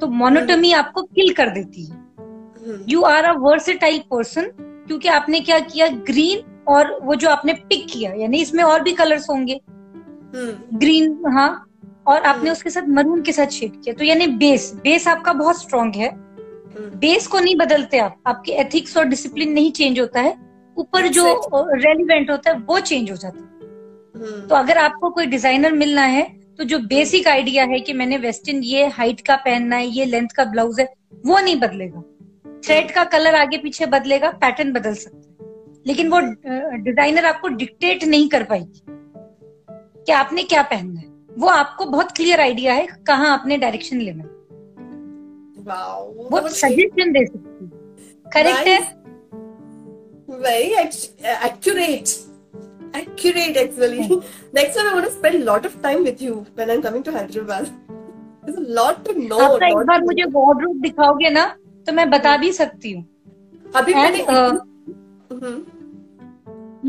तो मोनोटमी आपको किल कर देती है। You are a versatile person क्योंकि आपने क्या किया? ग्रीन और वो जो आपने पिक किया यानी इसमें और भी कलर्स होंगे। ग्रीन हाँ और आपने हम्म। उसके साथ मरून के साथ शेड किया। तो यानी बेस बेस आपका बहुत स्ट्रांग है। बेस को नहीं बदलते आप। आपके एथिक्स और डिसिप्लिन नहीं चेंज होता है। ऊपर जो रेलिवेंट होता है वो चेंज हो जाता है। हम्म। तो अगर आपको कोई डिज़ाइनर मिलना है तो जो बेसिक आइडिया है कि मैंने वेस्टर्न ये हाइट का पहनना है ये लेंथ का ब्लाउज है वो नहीं बदलेगा। थ्रेड का कलर आगे पीछे बदलेगा पैटर्न बदल सकता है। लेकिन वो डिज़ाइनर आपको डिक्टेट नहीं कर पाएगी कि आपने क्या पहनना है। वो आपको बहुत क्लियर आइडिया है कहाँ आपने डायरेक्शन लेना वो सजेशन दे सकती करेक्ट है? Very accurate. Accurate actually. Next time i want to spend a lot of time with you when i'm coming to hyderabad. There's a lot to know आप एक बार मुझे वार्डरोब दिखाओगे ना तो मैं बता भी सकती हूँ। अभी मैंने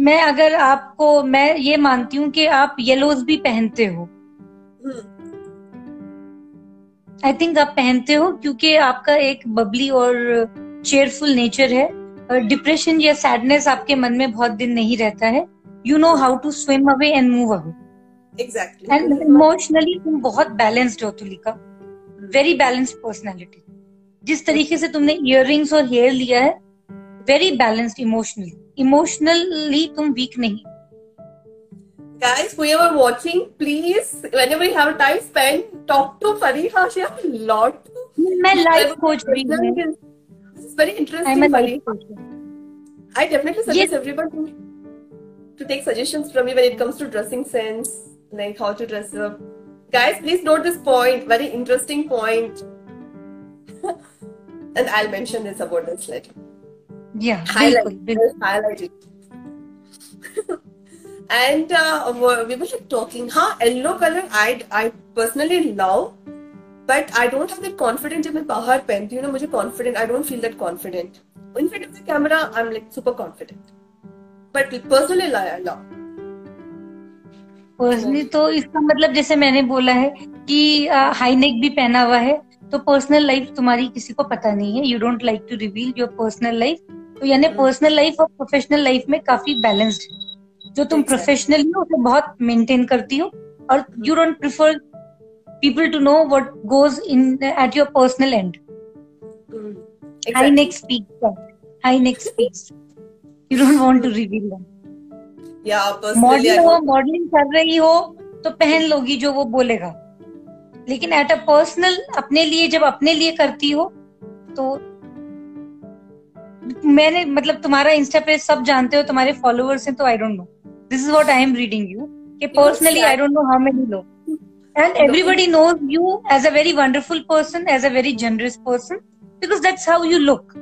मैं अगर आपको मैं ये मानती हूँ कि आप येलोज भी पहनते हो। आई थिंक आप पहनते हो क्योंकि आपका एक बबली और चेयरफुल नेचर है। डिप्रेशन या सैडनेस आपके मन में बहुत दिन नहीं रहता है। You know how to swim away and move away exactly and emotionally तुम बहुत बैलेंस्ड हो तुलिका वेरी बैलेंस्ड पर्सनैलिटी जिस तरीके से तुमने इयर और हेयर लिया है वेरी बैलेंस्ड इमोशनली इमोशनली तुम वीक नहीं guys whoever watching please whenever you have time spend talk to Fariha she has a lot मैं लाइफ कोच भी हूँ this is very interesting Fariha I definitely suggest yes. everyone to, to take suggestions from me when it comes to dressing sense like how to dress up guys please note this point very interesting point. and I'll mention this about this later. Yeah, highlight, highlight it. and uh, we were like talking, huh? Yellow color, I I personally love, but I don't have that confidence in my bahar pen. You know, मुझे confident. I don't feel that confident. In front of the camera, I'm like super confident. But personally, I love. Personally तो इसका मतलब जैसे मैंने बोला है कि high neck भी पहना हुआ है तो पर्सनल लाइफ तुम्हारी किसी को पता नहीं है। You don't like to reveal your personal life तो यानी पर्सनल लाइफ और प्रोफेशनल लाइफ में काफ़ी बैलेंस्ड है। जो तुम प्रोफेशनली हो उसे बहुत मेंटेन करती हो और you don't prefer people to know what goes in at your personal and high neck speak high neck speaks you don't want to reveal them modelling हो मॉडलिंग कर रही हो तो पहन लोगी जो वो बोलेगा। लेकिन एट अ पर्सनल अपने लिए जब अपने लिए करती हो तो मैंने मतलब तुम्हारा इंस्टा पे सब जानते हो तुम्हारे फॉलोअर्स हैं तो I don't know this is what I am reading you कि personally I don't know how many लोग। And everybody knows you as a very wonderful person as a very generous person because that's how you look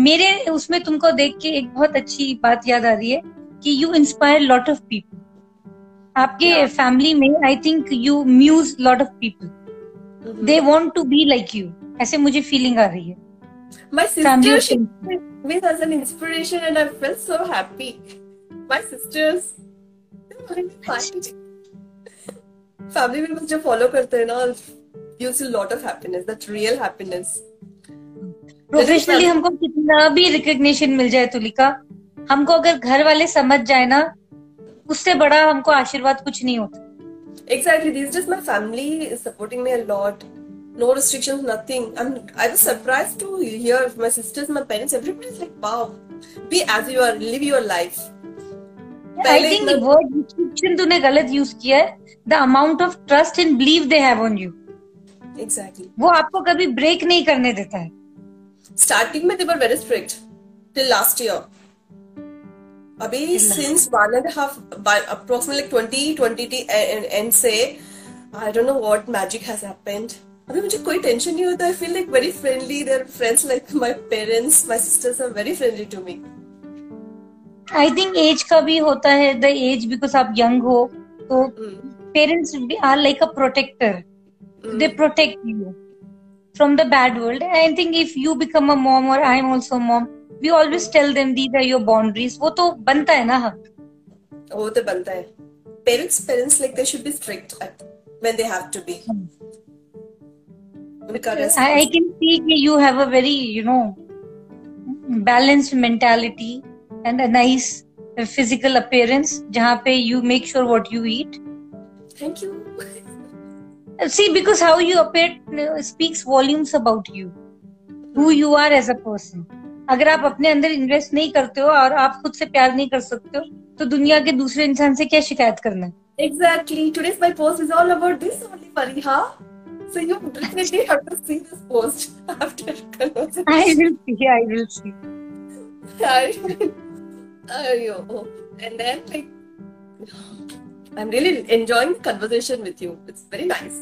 मेरे उसमें तुमको देख के एक बहुत अच्छी बात याद आ रही है कि you inspire lot of people आपके फैमिली में I think you muse lot of people they want to be like you ऐसे मुझे फीलिंग आ रही है. My sister me as an inspiration and I felt so happy. My sisters, family में जो follow करते हैं ना you see lot of happiness that real happiness professionally तो हमको कितना भी रिकग्निशन मिल जाए तुलिका हमको अगर घर वाले समझ जाए ना उससे बड़ा हमको आशीर्वाद कुछ नहीं होता। Exactly this just my family supporting me uh no restrictions nothing I am I to hear my sisters my parents everybody is like wow be as you are live your life I think the word restriction तूने गलत use किया है। The amount of trust and believe they have on you exactly वो आपको कभी break नहीं करने देता है। स्टार्टिंग में they were very strict till last year अभी since one and half approximately twenty twenty end से I don't know what magic has happened अभी मुझे कोई टेंशन नहीं होता. I feel like very friendly there friends like my parents my sisters are very friendly to me I think age का भी होता है द एज बिकॉज़ आप यंग हो तो parents are like a protector they protect you from the bad world. And I think if you become a mom or I'm also a mom, we always tell them these are your boundaries. वो तो बनता है ना हक वो तो बनता है parents parents like they should be strict at, when they have to be I can see you have a very, you know, balanced mentality and a nice physical appearance. जहाँ पे you make sure what you eat. Thank you. see because how you appear speaks volumes about you who you are as a person. अगर आप अपने अंदर invest नहीं करते हो और आप खुद से प्यार नहीं कर सकते हो तो दुनिया के दूसरे इंसान से क्या शिकायत करना exactly today's my post is all about this only परिहा I will I'm really enjoying the conversation with you. It's very nice.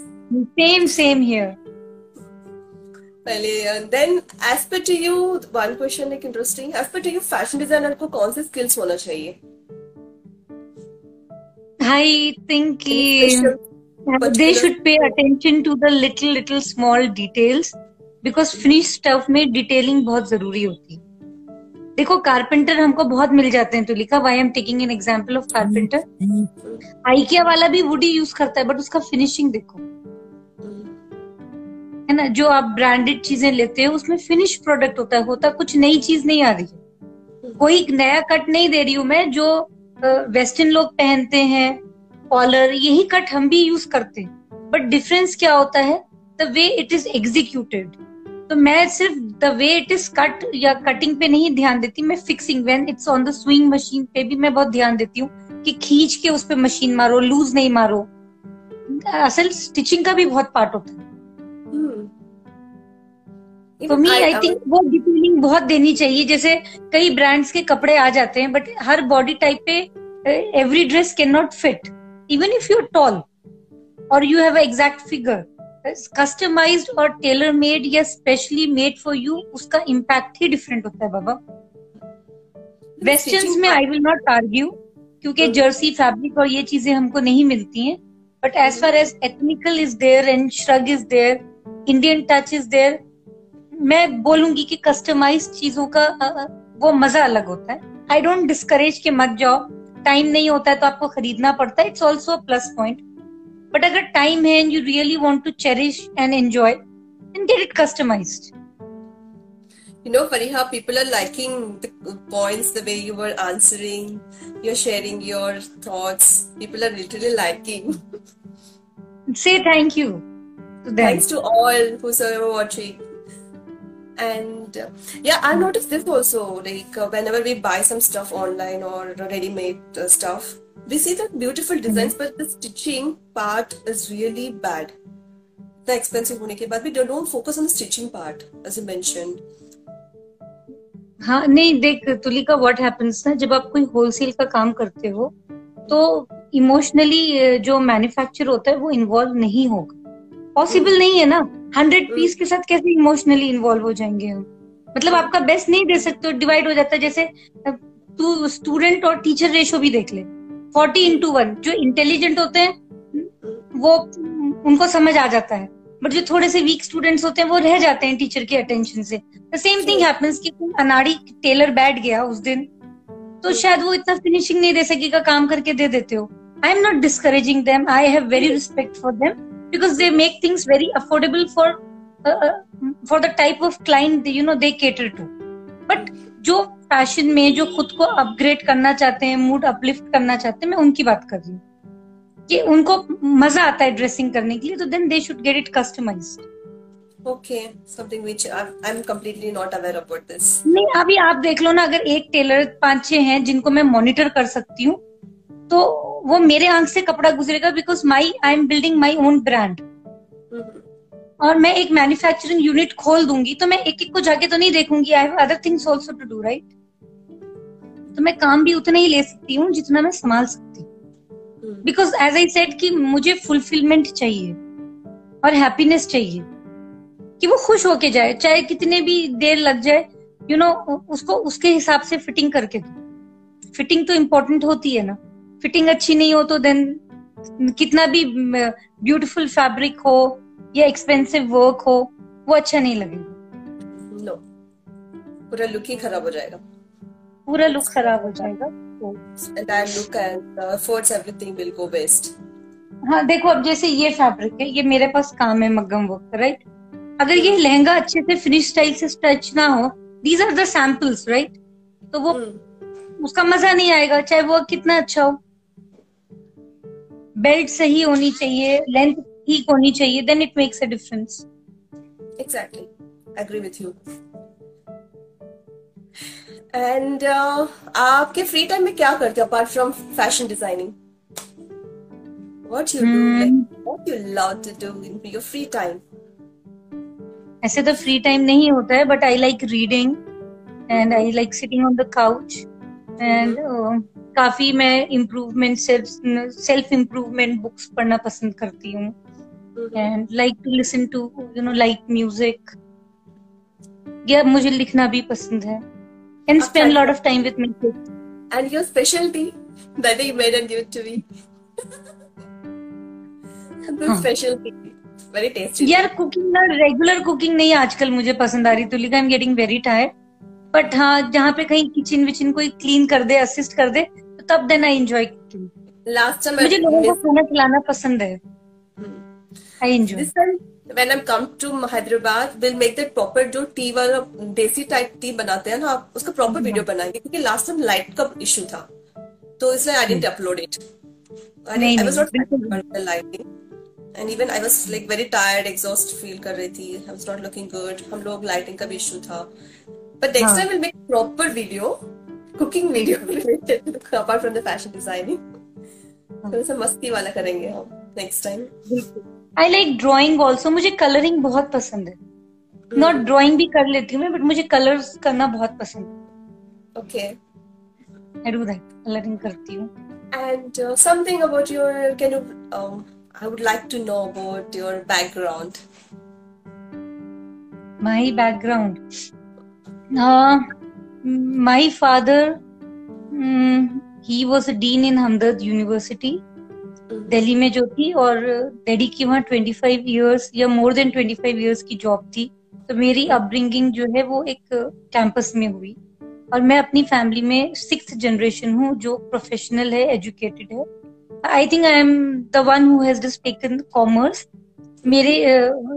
Same, same here. पहले and then as per to you one question like interesting as per to you fashion designer को कौन से skills होना चाहिए I think they should pay attention to the little little small details because finished stuff में detailing बहुत ज़रूरी होती है देखो कारपेंटर हमको बहुत मिल जाते हैं तो लिखा why am taking an example of carpenter IKEA वाला भी वुडी यूज़ करता है बट उसका फिनिशिंग देखो। है ना? जो आप ब्रांडेड चीज़ें लेते हो, उसमें फिनिश प्रोडक्ट होता है, होता कुछ नई चीज़ नहीं आ रही है। कोई नया कट नहीं दे रही हूँ मैं, जो वेस्टर्न लोग पहनते हैं कॉलर यही कट हम भी यूज़ करते हैं। बट डिफरेंस क्या होता है? The way it is executed तो मैं सिर्फ़ the way it is cut या कटिंग पे नहीं ध्यान देती मैं fixing when it's on the sewing machine पे भी मैं बहुत ध्यान देती हूँ कि खींच के उस पर मशीन मारो लूज नहीं मारो। असल स्टिचिंग का भी बहुत पार्ट होता है। तो मी आई थिंक वो डिटेलिंग बहुत देनी चाहिए। जैसे कई ब्रांड्स के कपड़े आ जाते हैं बट हर बॉडी टाइप पे every dress can not fit even if you tall और you have exact figure customised और टेलर मेड या स्पेशली मेड फॉर यू उसका इम्पैक्ट ही डिफरेंट होता है बाबा वेस्टर्न में आई विल नॉट आर्ग्यू क्योंकि जर्सी फैब्रिक और ये चीज़ें हमको नहीं मिलती हैं but as far as ethnical is there and shrug is there Indian touch is there मैं बोलूँगी कि कस्टमाइज चीज़ों का वो मज़ा अलग होता है आई डोंट डिस्करेज के मत जाओ टाइम नहीं होता है तो आपको खरीदना पड़ता है it's also plus point but अगर टाइम है and you really want to cherish and enjoy and get it customized you know fariha people are liking the points the way you were answering you're sharing your thoughts people are literally liking say thank you to them. thanks to all who's ever watching and uh, yeah i noticed this also like uh, whenever we buy some stuff online or ready made uh, stuff we see the beautiful designs mm-hmm. but the stitching part is really bad. The expensive hone ke baad we don't focus on the stitching part as you mentioned. हाँ नहीं देख Tulika what happens ना जब आप कोई wholesale का काम करते हो तो इमोशनली जो मैन्युफैक्चर होता है वो इन्वॉल्व नहीं होगा। पॉसिबल नहीं है ना? हंड्रेड पीस के साथ कैसे इमोशनली इन्वॉल्व हो जाएँगे हम? मतलब आपका बेस्ट नहीं दे सकते डिवाइड हो जाता है जैसे तू स्टूडेंट और टीचर रेशो भी देख ले। फोर्टी इंटू वन जो इंटेलिजेंट होते हैं वो उनको समझ आ जाता है। बट जो थोड़े से वीक स्टूडेंट्स होते हैं वो रह जाते हैं टीचर की अटेंशन से। द सेम थिंग हैपेंस कि अनाड़ी टेलर बैठ गया उस दिन तो शायद वो इतना फिनिशिंग नहीं दे सकेगा काम करके दे देते हो। I am not discouraging them I have very respect for them make things very affordable for uh, uh, for the type of client you know they cater to. But जो फ़ैशन में जो खुद को अपग्रेड करना चाहते हैं mood uplift करना चाहते हैं मैं उनकी बात कर रही हूँ। कि उनको मज़ा आता है ड्रेसिंग करने के लिए तो then they should get it customized okay something which I'm, I'm completely not aware about this. नहीं अभी आप देख लो ना अगर एक टेलर पाँच छह हैं जिनको मैं मॉनिटर कर सकती हूँ तो वो मेरे आँख से कपड़ा गुजरेगा because my I am building my own brand और मैं एक मैन्युफैक्चरिंग यूनिट खोल दूँगी तो मैं एक एक को जाके तो नहीं देखूँगी I have other things also to do right तो मैं काम भी उतना ही ले सकती हूँ जितना मैं संभाल सकती हूँ। बिकॉज़ एज आई सेड कि मुझे फुलफिलमेंट चाहिए और हैप्पीनेस चाहिए। कि वो खुश होके जाए चाहे कितने भी देर लग जाए यू you नो know, उसको उसके हिसाब से फिटिंग करके दो। फिटिंग तो इम्पोर्टेंट होती है ना। फिटिंग अच्छी नहीं हो तो देन कितना भी ब्यूटीफुल फैब्रिक हो या एक्सपेंसिव वर्क हो वो अच्छा नहीं लगेगा। नो पूरा लुक ही खराब हो जाएगा। पूरा लुक खराब हो जाएगा entire look and efforts everything will go waste हाँ देखो अब जैसे ये फैब्रिक है ये मेरे पास काम है मग्गम वर्क राइट अगर ये लहंगा अच्छे से फिनिश स्टाइल से स्ट्रेच ना हो these are the samples right तो वो hmm. उसका मज़ा नहीं आएगा चाहे वो कितना अच्छा हो। बेल्ट सही होनी चाहिए लेंथ ठीक होनी चाहिए then it makes a difference exactly agree with you and uh, आपके फ्री टाइम में क्या करते हो apart from fashion designing What you do? Like, hmm. what you love to do in your free ऐसे तो फ्री टाइम नहीं होता है but I like reading and I like sitting on the couch and काफ़ी मैं improvement self improvement books पढ़ना पसंद करती हूँ and like to listen to you know like music या मुझे लिखना भी पसंद है। Lot of time with my and your speciality that you made and give it to me speciality very tasty यार कुकिंग ना रेगुलर कुकिंग नहीं आजकल मुझे पसंद आ रही तो लिखा I am getting very tired but हाँ जहाँ पे कहीं किचन विचिन कोई क्लीन कर दे असिस्ट कर दे तो तब then I enjoy cooking last time मुझे लोगों को खाना खिलाना पसंद है। I enjoy when I'm come to Hyderabad, we'll make that proper जो टी वाला देसी टाइप टी बनाते हैं ना आप उसका प्रॉपर वीडियो hmm. बनाएँगे क्योंकि लास्ट टाइम लाइट का इशू था। तो इसलिए I didn't upload it I was not lighting and even I was like very tired exhaust feel कर रही थी। I was not looking good हम लोग लाइटिंग का भी इशू था। But next time will make proper video cooking video related apart from the fashion designing थोड़ा सा मस्ती वाला करेंगे हम next time I like drawing also मुझे कलरिंग बहुत पसंद है नॉट hmm. ड्राइंग भी कर लेती हूँ मैं बट मुझे कलर्स करना बहुत पसंद है okay I do that colouring करती हूँ and something about your can you I would like to know about your background. My background. Uh, my father, um, he was a dean in Hamdard University. Delhi में जो थी और daddy की वहाँ 25 years या more than 25 years की job थी। तो मेरी अपब्रिंगिंग जो है वो एक कैंपस में हुई। और मैं अपनी फैमिली में सिक्स जनरेशन हूँ जो प्रोफेशनल है एजुकेटेड है। I think I am the one who has just taken commerce मेरे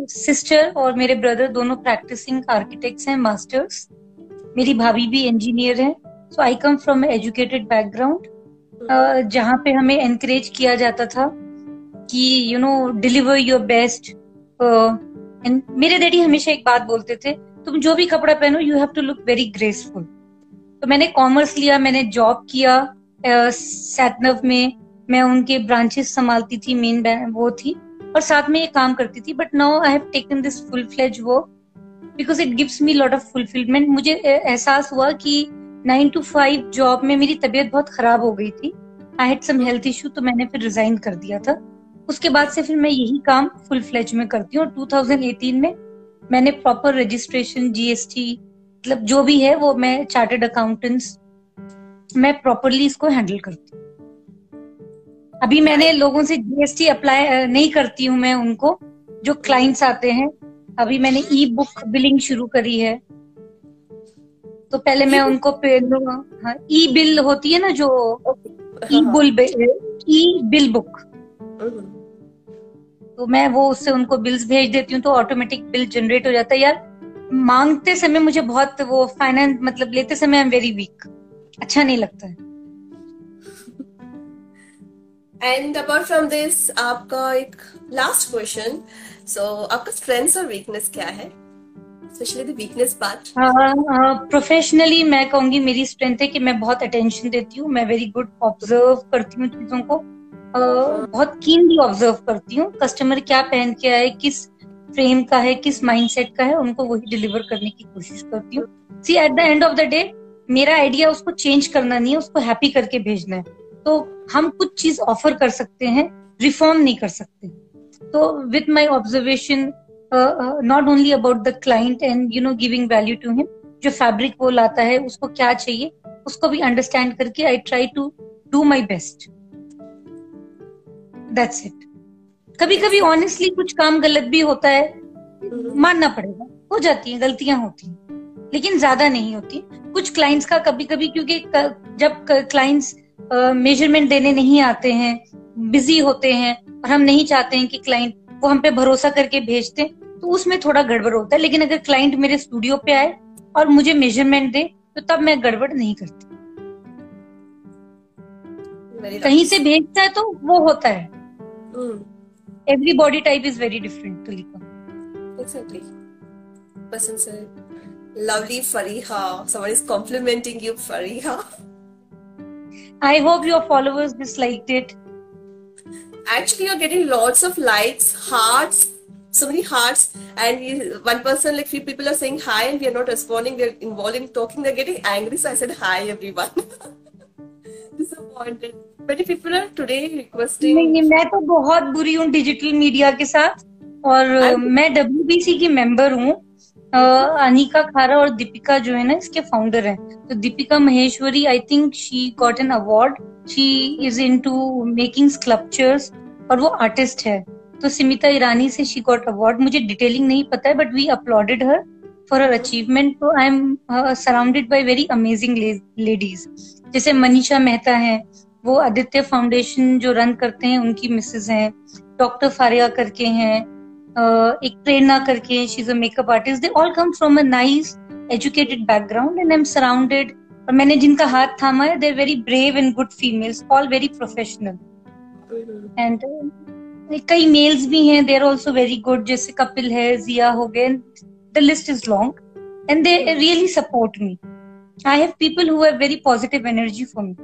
सिस्टर uh, और मेरे ब्रदर दोनों प्रैक्टिसिंग आर्किटेक्ट्स हैं मास्टर्स मेरी भाभी भी इंजीनियर है। So I come from educated background जहाँ पे हमें एनकरेज किया जाता था कि you know deliver your best मेरे डैडी हमेशा एक बात बोलते थे तुम जो भी कपड़ा पहनो you have to look very graceful तो मैंने कॉमर्स लिया मैंने जॉब किया सैटनव uh, में मैं उनके ब्रांचेस संभालती थी मेन वो थी और साथ में ये काम करती थी but now I have taken this full fledge work because it gives me lot of fulfilment मुझे एहसास हुआ कि नाइन टू फाइव जॉब में मेरी तबीयत बहुत खराब हो गई थी। I had some health issue तो मैंने फिर रिजाइन कर दिया था। उसके बाद से फिर मैं यही काम फुल फ्लेज में करती हूँ। और 2018 में मैंने प्रॉपर रजिस्ट्रेशन जीएसटी मतलब जो भी है, वो मैं चार्टेड अकाउंटेंट्स मैं प्रॉपरली इसको हैंडल करती हूँ। अभी मैंने लोगों से जीएसटी अप्लाई नहीं करती हूँ मैं उनको। जो क्लाइंट्स आते हैं, अभी मैंने ई बुक बिलिंग शुरू करी है। तो पहले मैं उनको हाँ, ई बिल होती है ना जो e bull e bill book तो मैं वो उससे उनको बिल्स भेज देती हूँ तो ऑटोमेटिक बिल जनरेट हो जाता है। यार मांगते समय मुझे बहुत वो फाइनेंस मतलब लेते समय आई एम वेरी वीक अच्छा नहीं लगता है। एंड अपार्ट फ्रॉम दिस आपका एक लास्ट क्वेश्चन सो आपका स्ट्रेंथ और वीकनेस क्या है? Specially the weakness part professionally मैं कहूँगी मेरी स्ट्रेंथ है कि मैं बहुत अटेंशन देती हूँ मैं वेरी गुड ऑब्ज़र्व करती हूँ चीज़ों को। Uh, बहुत कीनली ऑब्ज़र्व करती हूँ। कस्टमर क्या पहन के आए किस फ्रेम का है किस माइंडसेट का है उनको वही डिलीवर करने की कोशिश करती हूँ। See at the end of the day मेरा आइडिया उसको चेंज करना नहीं है उसको हैप्पी करके भेजना है। तो हम कुछ चीज़ ऑफ़र कर सकते हैं रिफॉर्म नहीं कर सकते। तो with my observation not only about the client and you know giving value to him जो फैब्रिक वो लाता है, उसको क्या चाहिए, उसको भी अंडरस्टैंड करके I try to do my best that's it कभी कभी ऑनेस्टली कुछ काम गलत भी होता है, मानना पड़ेगा। हो जाती है, गलतियाँ होती हैं, लेकिन ज़्यादा नहीं होती। कुछ क्लाइंट्स का कभी कभी क्योंकि जब क्लाइंट्स मेज़रमेंट देने नहीं आते हैं बिज़ी होते हैं, और हम नहीं चाहते हैं कि क्लाइंट वो हम पे भरोसा करके भेजते तो उसमें थोड़ा गड़बड़ होता है लेकिन अगर क्लाइंट मेरे स्टूडियो पे आए और मुझे मेज़रमेंट दे तो तब मैं गड़बड़ नहीं करती। कहीं से भेजता है तो वो होता है। Every body type is very different to लिखो lovely Fariha someone is complimenting you Fariha. I hope your followers disliked it actually you so many hearts and one person like few people are saying hi and we are not responding they're involved in talking they're getting angry so i said hi everyone disappointed many people are today requesting नहीं नहीं मैं तो बहुत बुरी हूँ digital media के साथ और I'm... मैं डब्ल्यूबीसी की मेंबर हूँ अनिका खारा और दीपिका जो है ना इसके फाउंडर हैं तो Deepika Maheshwari I think she got an award she is into making sculptures और वो आर्टिस्ट है तो सिमिता ईरानी से शी गॉट अवार्ड मुझे डिटेलिंग नहीं पता है but we uploaded her for her achievement तो I am surrounded by very amazing ladies जैसे मनीषा मेहता है वो आदित्य फाउंडेशन जो रन करते हैं उनकी मिसेज हैं डॉक्टर फारिया करके हैं uh, एक प्रेरणा करके she is a makeup artist they all come from a nice educated background and I am surrounded और मैंने जिनका हाथ थामा है they're very brave and good females all very professional and कई मेल्स भी हैं देर ऑल्सो वेरी गुड जैसे कपिल है जिया हो गए the list is long and they really support me I have people who have very positive energy for me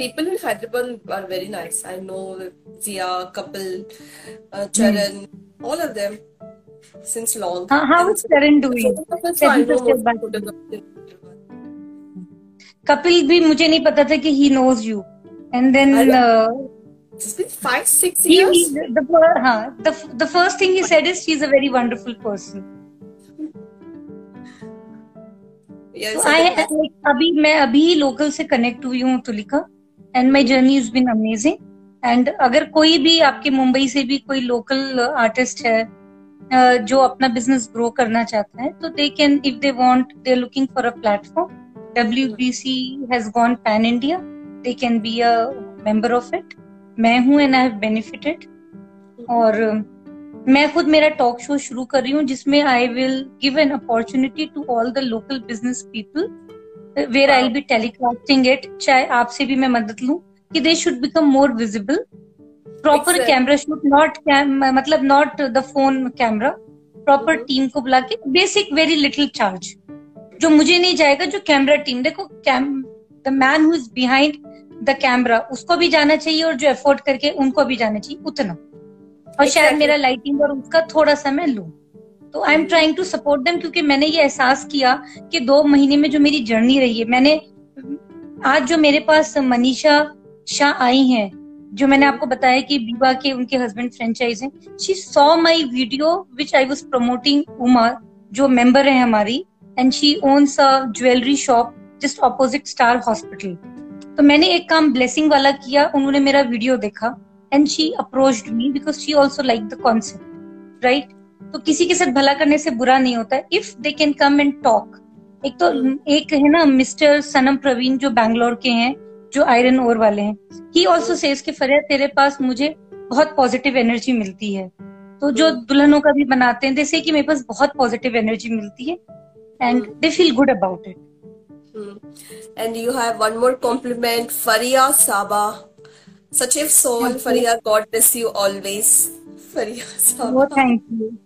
people in Hyderabad are very nice. I know Zia, Kapil, uh, Charan, mm. all of them since long. Uh, how is Charan doing? So, Kapil भी मुझे नहीं पता था कि he knows you and then just been five, six he, years. He, the, the, uh, the, the first thing he said is she's a very wonderful person. Local से connect हुई हूँ Tulika and my journey is been amazing and अगर कोई भी आपके मुंबई से भी कोई लोकल आर्टिस्ट है जो अपना बिज़नेस ग्रो करना चाहता है तो they can if they want they're looking for a platform W B C has gone pan India they can be a member of it मैं हूँ एंड आई हैव बेनिफिटेड और मैं खुद मेरा टॉक शो शुरू कर रही हूँ जिसमें I will give an opportunity to all the local business people where I will be telecasting it चाहे आपसे भी मैं मदद लूँ कि they should become more visible proper camera shoot not मतलब not the phone camera proper team को बुला के बेसिक वेरी लिटिल चार्ज जो मुझे नहीं जाएगा जो कैमरा टीम देखो cam the man who is behind the camera उसको भी जाना चाहिए और जो एफोर्ड करके उनको भी जाना चाहिए उतना। और exactly. शायद मेरा लाइटिंग और उसका थोड़ा सा मैं लू। तो I am trying to support them क्योंकि मैंने ये एहसास किया कि दो महीने में जो मेरी जर्नी रही है मैंने आज जो मेरे पास मनीषा शाह आई हैं जो मैंने आपको बताया कि बीवा के उनके हस्बैंड फ्रेंचाइज हैं she saw my video which I was promoting Uma जो मेंबर है हमारी and she owns a jewellery shop just opposite star hospital तो मैंने एक काम ब्लेसिंग वाला किया उन्होंने मेरा वीडियो देखा and she approach me because she also like the concept right तो किसी के साथ भला करने से बुरा नहीं होता। If they can come and talk एक तो एक है ना मिस्टर सनम प्रवीण जो बैंगलोर के हैं जो आयरन ओर वाले हैं ही ऑल्सो सेज के फरिया तेरे पास मुझे बहुत पॉजिटिव एनर्जी मिलती है। तो जो दुल्हनों का भी बनाते हैं जैसे कि मेरे पास बहुत पॉजिटिव एनर्जी मिलती है and they feel good about. Mm. And you have one more compliment, Faria Saba. Such a soul, Faria. God bless you always. Faria Saba. Oh, thank you.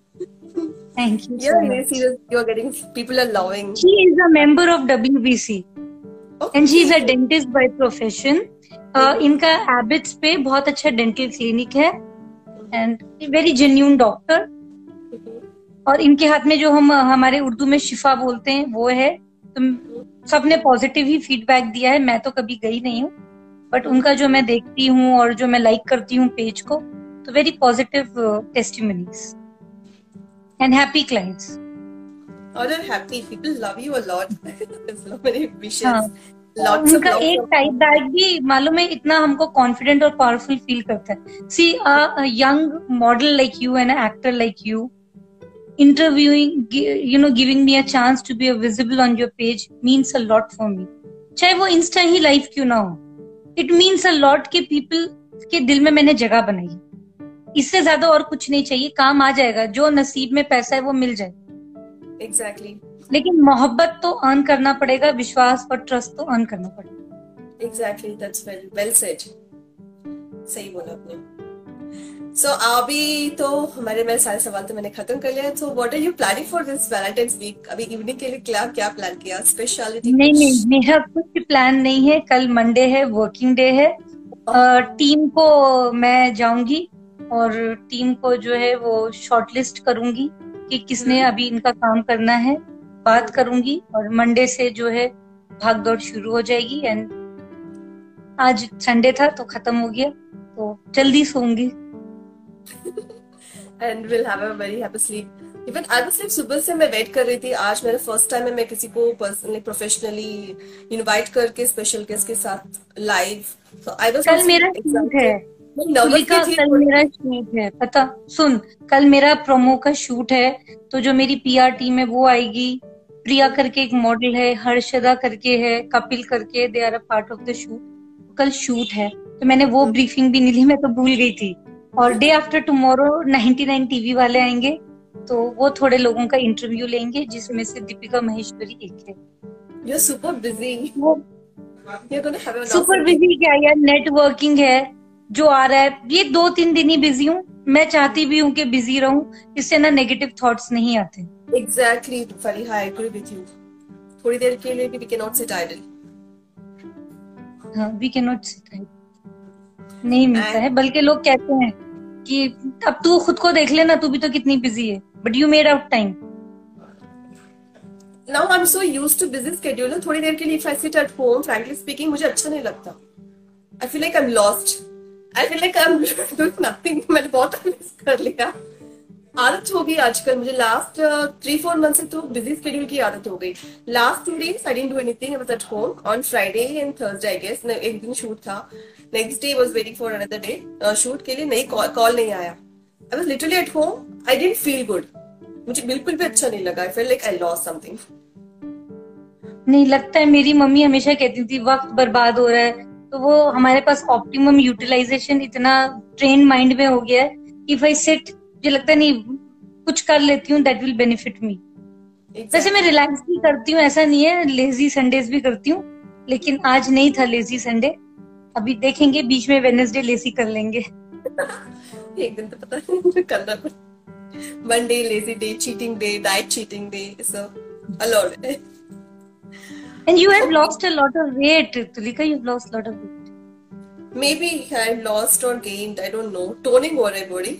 Thank you. Yeah, so serious. You're getting people are loving. She is a member of WBC. Okay. And she is a dentist by profession. Uh, इनका habits पे बहुत अच्छा dental clinic है and very genuine doctor और इनके हाथ में जो हम हमारे उर्दू में शिफा बोलते हैं वो है तो सबने पॉजिटिव ही फीडबैक दिया है मैं तो कभी गई नहीं हूँ। बट उनका जो मैं देखती हूँ और जो मैं लाइक करती हूँ पेज को तो very positive testimonies and happy clients और happy people love you a lot. so many wishes. हाँ. Lots उनका एक टाइप बैग भी मालूम है इतना हमको कॉन्फिडेंट और पावरफुल फील करता है। See a young model like you and actor like you interviewing you know giving me a chance to be visible on your page means a lot for me. चाहे वो Insta ही live क्यों ना हो. It means a lot के people के दिल में मैंने जगह बनाई इससे ज़्यादा और कुछ नहीं चाहिए. काम आ जाएगा. जो नसीब में पैसा है वो मिल जाए. Exactly exactly. लेकिन मोहब्बत तो अर्न करना पड़ेगा. विश्वास और ट्रस्ट तो अर्न करना पड़ेगा. Exactly that's well well said सही बोला आपने. सो so, अभी तो हमारे मेरे सारे सवाल तो मैंने खत्म कर लिया। So what are you planning for this valentines week अभी इवनिंग के लिए क्या क्या प्लान किया? स्पेशलिटी नहीं नहीं मेरा कुछ प्लान नहीं है। कल मंडे है वर्किंग डे है। टीम को मैं जाऊँगी और टीम को जो है वो शॉर्टलिस्ट करूँगी कि किसने हम्म। अभी इनका काम करना है। बात करूँगी और मंडे से जो है भाग दौड़ शुरू हो जाएगी। एंड आज संडे था तो खत्म हो गया। तो जल्दी सोऊँगी। And will have a very happy sleep even I was सुबह से मैं वेट कर रही थी। आज मेरा फ़र्स्ट टाइम है मैं किसी को पर्सनली प्रोफेशनली इनवाइट करके स्पेशल गेस्ट के साथ लाइव तो आई वाज कल मेरा शूट है। कल मेरा शूट है। पता सुन कल मेरा प्रोमो का शूट है। तो जो मेरी पीआर टीम है वो आएगी। प्रिया करके एक मॉडल है हर्षदा करके है कपिल करके they are a part of the shoot कल शूट है। तो मैंने वो ब्रीफिंग भी नहीं ली मैं तो भूल गई थी। और डे आफ्टर टुमारो 99 टीवी वाले आएँगे तो वो थोड़े लोगों का इंटरव्यू लेंगे जिसमें से दीपिका महेश्वरी एक है। Super busy. सुपर बिज़ी क्या यार नेटवर्किंग है जो आ रहा है। ये दो तीन दिन ही बिज़ी हूँ। मैं चाहती भी हूँ कि बिज़ी रहूँ। इससे ना नेगेटिव थॉट्स नहीं आते। Exactly Fariha I agree with you थोड़ी देर के लिए भी we can not sit idle हाँ we can not sit idle नहीं मिलता है बल्कि लोग कहते हैं कि अब तू खुद को देख लेना, तू भी तो कितनी बिज़ी है। But you made out time now I am so use to busy schedule थोड़ी देर के लिए if I at home frankly speaking मुझे अच्छा नहीं लगता। I feel like I am lost I feel like I am doing nothing मैंने बहुत मिस कर लिया। आदत हो गई आजकल, मुझे लास्ट थ्री फोर मंथ से तो बिज़ी स्केड्यूल की आदत हो गई। Last two days I didn't do anything at home on Friday and Thursday I guess एक दिन शूट था। Next day was waiting for another day shoot के लिए नहीं कॉल नहीं आया। I was literally at home I didn't feel good मुझे बिल्कुल भी अच्छा नहीं लगा। I feel like I loss something नहीं, लगता है मेरी मम्मी हमेशा कहती थी, वक्त बर्बाद हो रहा है। तो वो हमारे पास ऑप्टिमम यूटिलाइजेशन इतना ट्रेन माइंड में हो गया है इफ़ आई सिट मुझे लगता है नहीं कुछ कर लेती हूँ दैट विल बेनिफिट मी वैसे मैं रिलैक्स भी करती हूँ ऐसा नहीं है लेजी संडेज भी करती हूँ लेकिन आज नहीं था लेजी संडे अभी देखेंगे बीच में वेनेसडे लेजी कर लेंगे एक दिन तो पता नहीं करना Monday lazy day cheating day diet cheating day so a lot And you have lost a lot of weight, Tulika. You've lost a lot of weight. Maybe I lost or gained. I don't know. Toning or body.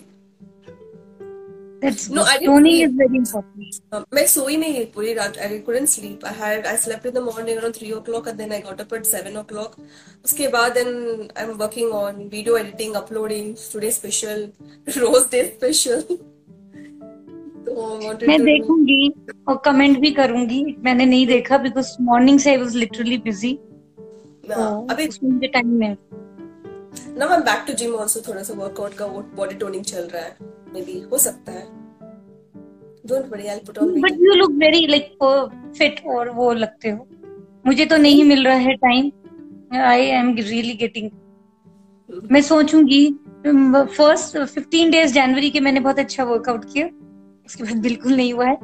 Comment भी करूँगी। मैंने नहीं देखा because morning से I was literally busy time में now I am back to gym also थोड़ा सा workout का बॉडी टोनिंग चल रहा है। मे बी हो सकता है। Don't worry I put on but you look very like fit और वो लगते हो। मुझे तो नहीं मिल रहा है time I am really getting मैं सोचूँगी फ़र्स्ट फिफ्टीन डेज़ जनवरी के मैंने बहुत अच्छा वर्कआउट किया। उसके बाद बिल्कुल नहीं हुआ है।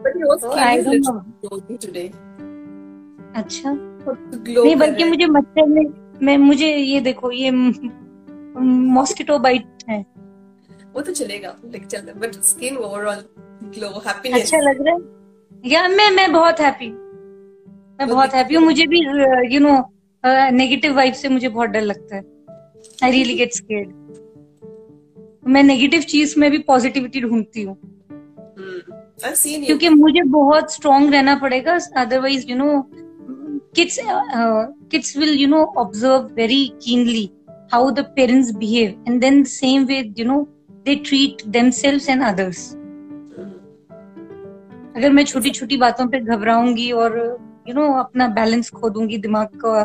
अच्छा। नहीं बल्कि मुझे मच्छर में मैं मुझे ये देखो ये मॉस्किटो बाइट है। वो तो चलेगा लाइक चल but skin overall glow happiness अच्छा लग रहा है। या मैं मैं बहुत हैप्पी मैं बहुत हैप्पी हूँ। मुझे भी यू नो नेगेटिव वाइब से मुझे बहुत डर लगता है। आई रियली गेट स्केर्ड मैं नेगेटिव चीज़ में भी पॉजिटिविटी ढूंढती हूँ। Hmm. क्योंकि मुझे बहुत स्ट्रॉन्ग रहना पड़ेगा। Otherwise you know kids uh, will you know observe very keenly how the parents behave and then the same way you know they treat themselves and others अगर मैं छोटी छोटी बातों पे घबराऊँगी और यू नो अपना बैलेंस खो दूँगी दिमाग का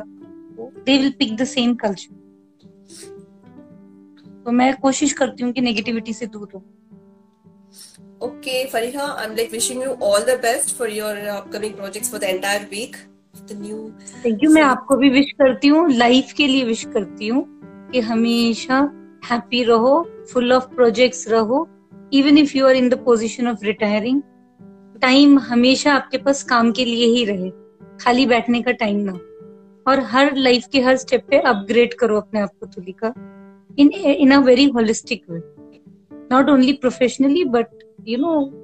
they will pick the same culture तो मैं कोशिश करती हूँ कि नेगेटिविटी से दूर रहूँ Okay, Fariha, I'm like wishing you all the best for your upcoming projects for the entire week. The new. Thank you. मैं आपको भी विश करती हूँ लाइफ के लिए विश करती हूँ कि हमेशा हैप्पी रहो फुल ऑफ़ प्रोजेक्ट्स रहो even if you are in the position of retiring time हमेशा आपके पास काम के लिए ही रहे, खाली बैठने का टाइम ना और हर लाइफ के हर स्टेप पे अपग्रेड करो अपने आप को Tulika in in a very holistic way not only professionally but you know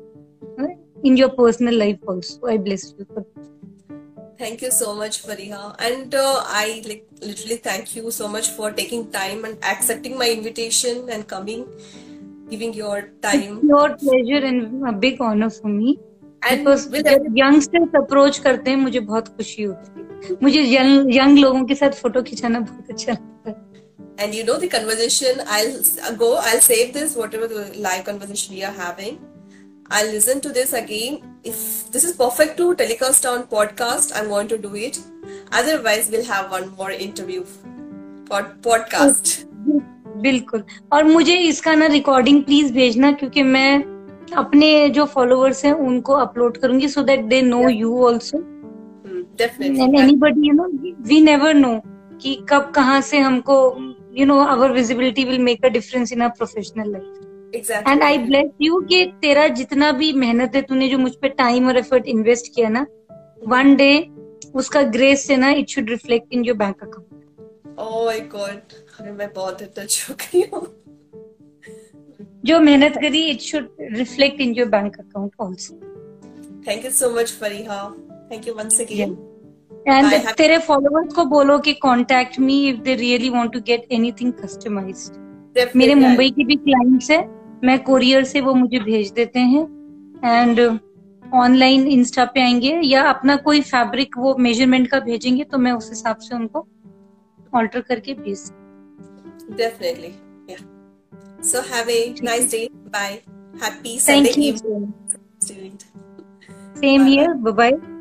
in your personal life also, i bless you. for thank you so much fariha and uh, i like literally thank you so much for taking time and accepting my invitation and coming giving your time it's your pleasure and a big honor for me and जब youngsters approach करते हैं मुझे बहुत खुशी होती है मुझे young young लोगों के साथ फ़ोटो खिंचाना बहुत अच्छा लगता है and you know the conversation i'll go i'll save this whatever the live conversation we are having I'll listen to this again. If this is perfect to telecast on podcast, I'm going to do it. Otherwise, we'll have one more interview for podcast. बिल्कुल और मुझे इसका ना recording please भेजना क्योंकि मैं अपने जो फॉलोअर्स हैं उनको अपलोड करूँगी so that they know you also anybody you know we never know कि कब कहाँ से हमको you know our visibility will make a difference in our professional life and I bless you कि तेरा जितना भी मेहनत है तूने जो मुझ पे टाइम और एफर्ट इन्वेस्ट किया ना वन डे उसका ग्रेस से ना it should reflect in your bank account oh my god अरे मैं बहुत टच हो गई हूँ। जो मेहनत करी it should reflect in your bank account also thank you so much Fariha thank you once again and तेरे फॉलोअर्स को बोलो कि contact me if they really want to get anything customized मेरे मुंबई की भी क्लाइंट्स है मैं कोरियर से वो मुझे भेज देते हैं। एंड ऑनलाइन इंस्टा पे आएँगे या अपना कोई फैब्रिक वो मेज़रमेंट का भेजेंगे तो मैं उस हिसाब से उनको ऑल्टर करके भेज definitely so have a nice day bye happy Sunday evening same here bye bye